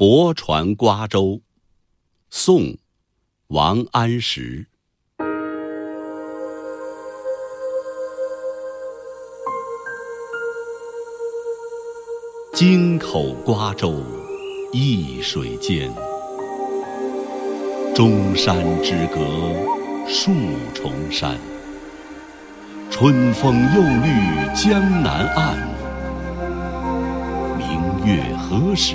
泊船瓜洲，宋·王安石。京口瓜洲一水间，中山之隔数重山。春风又绿江南岸，明月何时